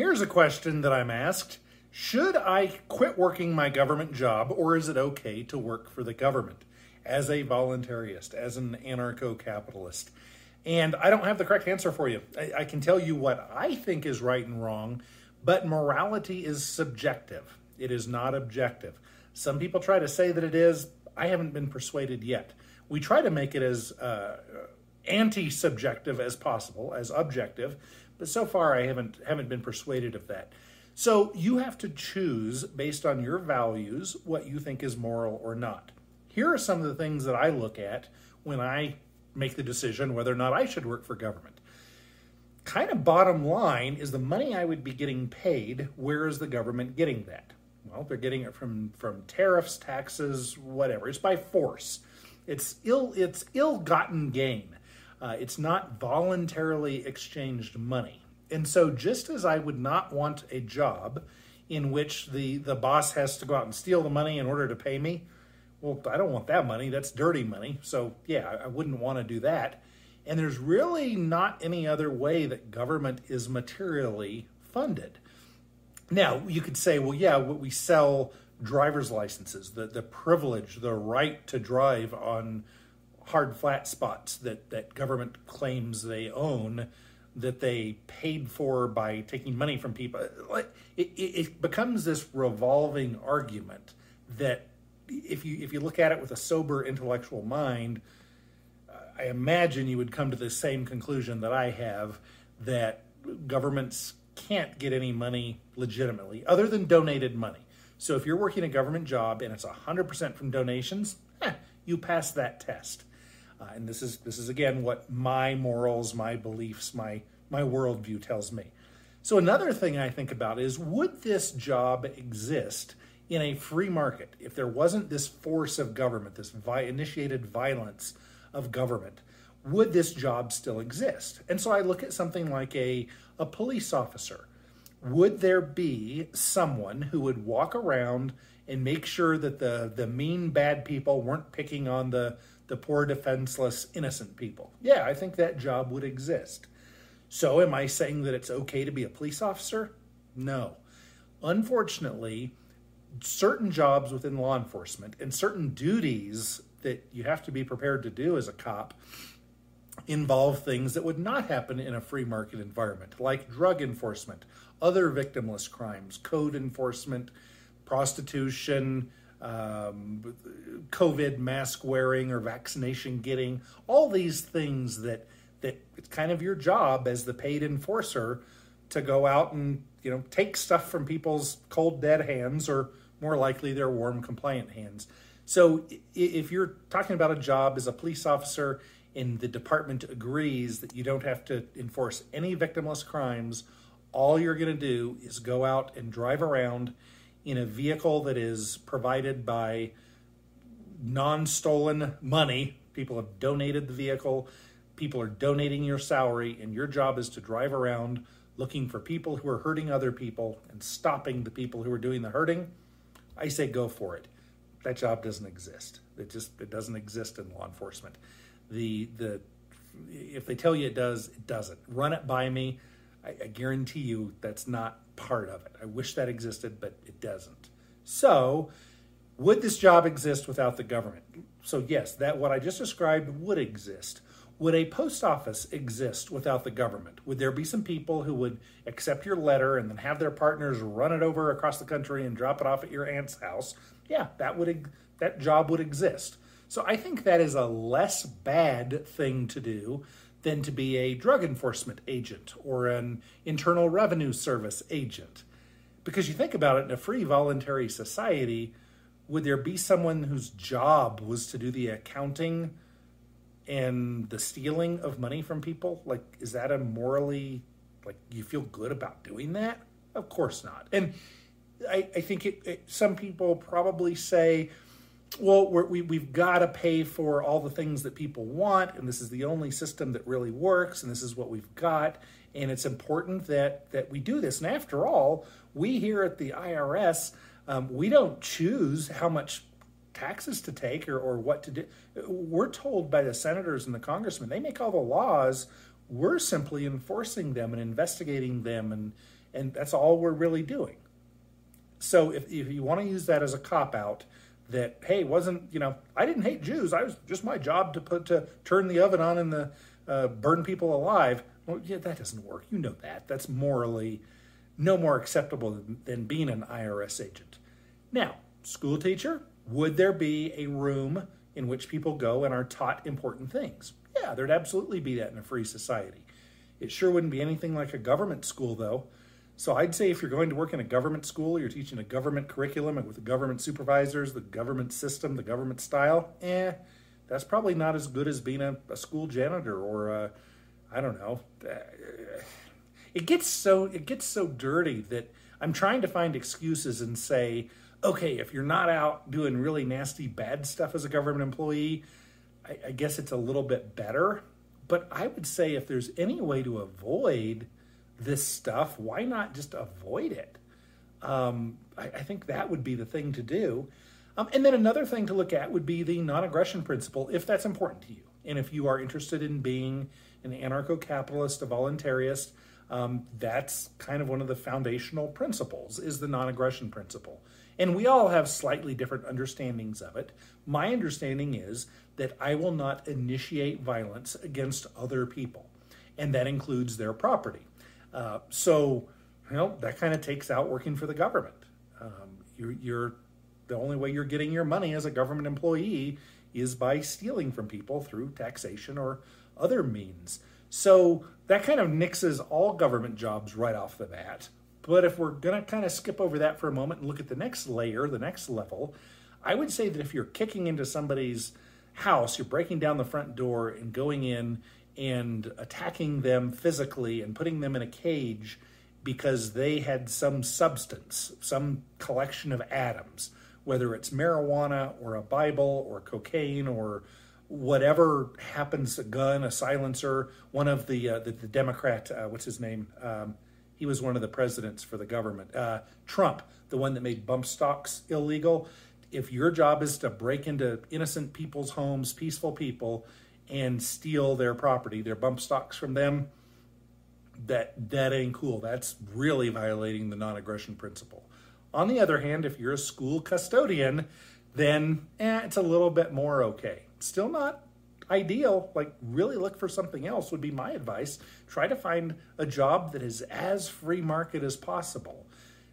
Here's a question that I'm asked Should I quit working my government job, or is it okay to work for the government as a voluntarist, as an anarcho capitalist? And I don't have the correct answer for you. I, I, can tell you what I think is right and wrong, but morality is subjective, it is not objective. Some people try to say that it is. I haven't been persuaded yet. We try to make it as uh, anti subjective as possible, as objective, but so far I haven't, haven't been persuaded of that. So you have to choose based on your values what you think is moral or not. Here are some of the things that I look at when I make the decision whether or not I should work for government. Kind of bottom line is the money I would be getting paid, where is the government getting that? Well, they're getting it from, from tariffs, taxes, whatever. It's by force. It's ill it's ill-gotten gain. Uh, it's not voluntarily exchanged money. And so, just as I would not want a job in which the, the boss has to go out and steal the money in order to pay me, well, I don't want that money. That's dirty money. So, yeah, I wouldn't want to do that. And there's really not any other way that government is materially funded. Now, you could say, well, yeah, what we sell driver's licenses, the, the privilege, the right to drive on hard flat spots that, that government claims they own that they paid for by taking money from people. It, it, it becomes this revolving argument that if you if you look at it with a sober intellectual mind, I imagine you would come to the same conclusion that I have that governments can't get any money legitimately other than donated money. So if you're working a government job and it's 100% from donations, eh, you pass that test. Uh, and this is this is again what my morals, my beliefs, my my worldview tells me. So another thing I think about is would this job exist in a free market if there wasn't this force of government, this vi- initiated violence of government? Would this job still exist? And so I look at something like a, a police officer. Would there be someone who would walk around and make sure that the, the mean bad people weren't picking on the, the poor, defenseless, innocent people. Yeah, I think that job would exist. So, am I saying that it's okay to be a police officer? No. Unfortunately, certain jobs within law enforcement and certain duties that you have to be prepared to do as a cop involve things that would not happen in a free market environment, like drug enforcement, other victimless crimes, code enforcement, prostitution, um, COVID mask wearing or vaccination getting, all these things that that it's kind of your job as the paid enforcer to go out and you know take stuff from people's cold dead hands or more likely their warm compliant hands. So if you're talking about a job as a police officer and the department agrees that you don't have to enforce any victimless crimes, all you're going to do is go out and drive around in a vehicle that is provided by non stolen money. People have donated the vehicle, people are donating your salary, and your job is to drive around looking for people who are hurting other people and stopping the people who are doing the hurting. I say go for it. That job doesn't exist. It just it doesn't exist in law enforcement. The the if they tell you it does, it doesn't. Run it by me. I, I guarantee you that's not part of it. I wish that existed, but it doesn't. So, would this job exist without the government? So, yes, that what I just described would exist. Would a post office exist without the government? Would there be some people who would accept your letter and then have their partners run it over across the country and drop it off at your aunt's house? Yeah, that would that job would exist. So I think that is a less bad thing to do than to be a drug enforcement agent or an internal revenue service agent. Because you think about it, in a free voluntary society, would there be someone whose job was to do the accounting and the stealing of money from people? Like, is that a morally, like, you feel good about doing that? Of course not. And I, I think it, it, some people probably say, well, we we've got to pay for all the things that people want, and this is the only system that really works, and this is what we've got, and it's important that that we do this. And after all, we here at the IRS, um, we don't choose how much taxes to take or, or what to do. We're told by the senators and the congressmen, they make all the laws. We're simply enforcing them and investigating them and And that's all we're really doing. So if, if you want to use that as a cop out, that hey wasn't you know I didn't hate Jews. I was just my job to put to turn the oven on and the uh, burn people alive. Well yeah that doesn't work. You know that. That's morally no more acceptable than, than being an IRS agent. Now school teacher would there be a room in which people go and are taught important things? Yeah there'd absolutely be that in a free society. It sure wouldn't be anything like a government school though so I'd say if you're going to work in a government school, you're teaching a government curriculum with the government supervisors, the government system, the government style, eh, that's probably not as good as being a, a school janitor or a, I don't know. It gets so it gets so dirty that I'm trying to find excuses and say, okay, if you're not out doing really nasty bad stuff as a government employee, I, I guess it's a little bit better. But I would say if there's any way to avoid this stuff, why not just avoid it? Um, I, I, think that would be the thing to do. Um, and then another thing to look at would be the non aggression principle, if that's important to you. And if you are interested in being an anarcho capitalist, a voluntarist, um, that's kind of one of the foundational principles is the non-aggression principle and we all have slightly different understandings of it my understanding is that i will not initiate violence against other people and that includes their property uh, so, you know, that kind of takes out working for the government. Um, you're, you're the only way you're getting your money as a government employee is by stealing from people through taxation or other means. So that kind of nixes all government jobs right off the bat. But if we're going to kind of skip over that for a moment and look at the next layer, the next level, I would say that if you're kicking into somebody's house, you're breaking down the front door and going in and attacking them physically and putting them in a cage because they had some substance, some collection of atoms, whether it's marijuana or a Bible or cocaine or whatever happens a gun, a silencer. One of the uh, the, the, Democrat, uh, what's his name? Um, he was one of the presidents for the government. Uh, Trump, the one that made bump stocks illegal. If your job is to break into innocent people's homes, peaceful people, and steal their property, their bump stocks from them, that that ain't cool. That's really violating the non-aggression principle. On the other hand, if you're a school custodian, then eh, it's a little bit more okay. Still not ideal. Like really look for something else would be my advice. Try to find a job that is as free market as possible.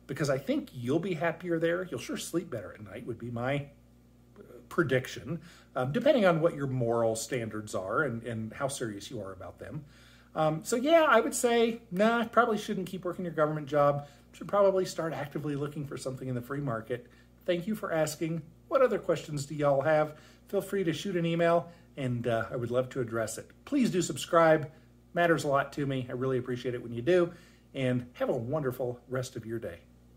Because I think you'll be happier there. You'll sure sleep better at night would be my prediction, um, depending on what your moral standards are and, and how serious you are about them. Um, so, yeah, I would say, nah, probably shouldn't keep working your government job. Should probably start actively looking for something in the free market. Thank you for asking. What other questions do y'all have? Feel free to shoot an email, and uh, I would love to address it. Please do subscribe. Matters a lot to me. I really appreciate it when you do. And have a wonderful rest of your day.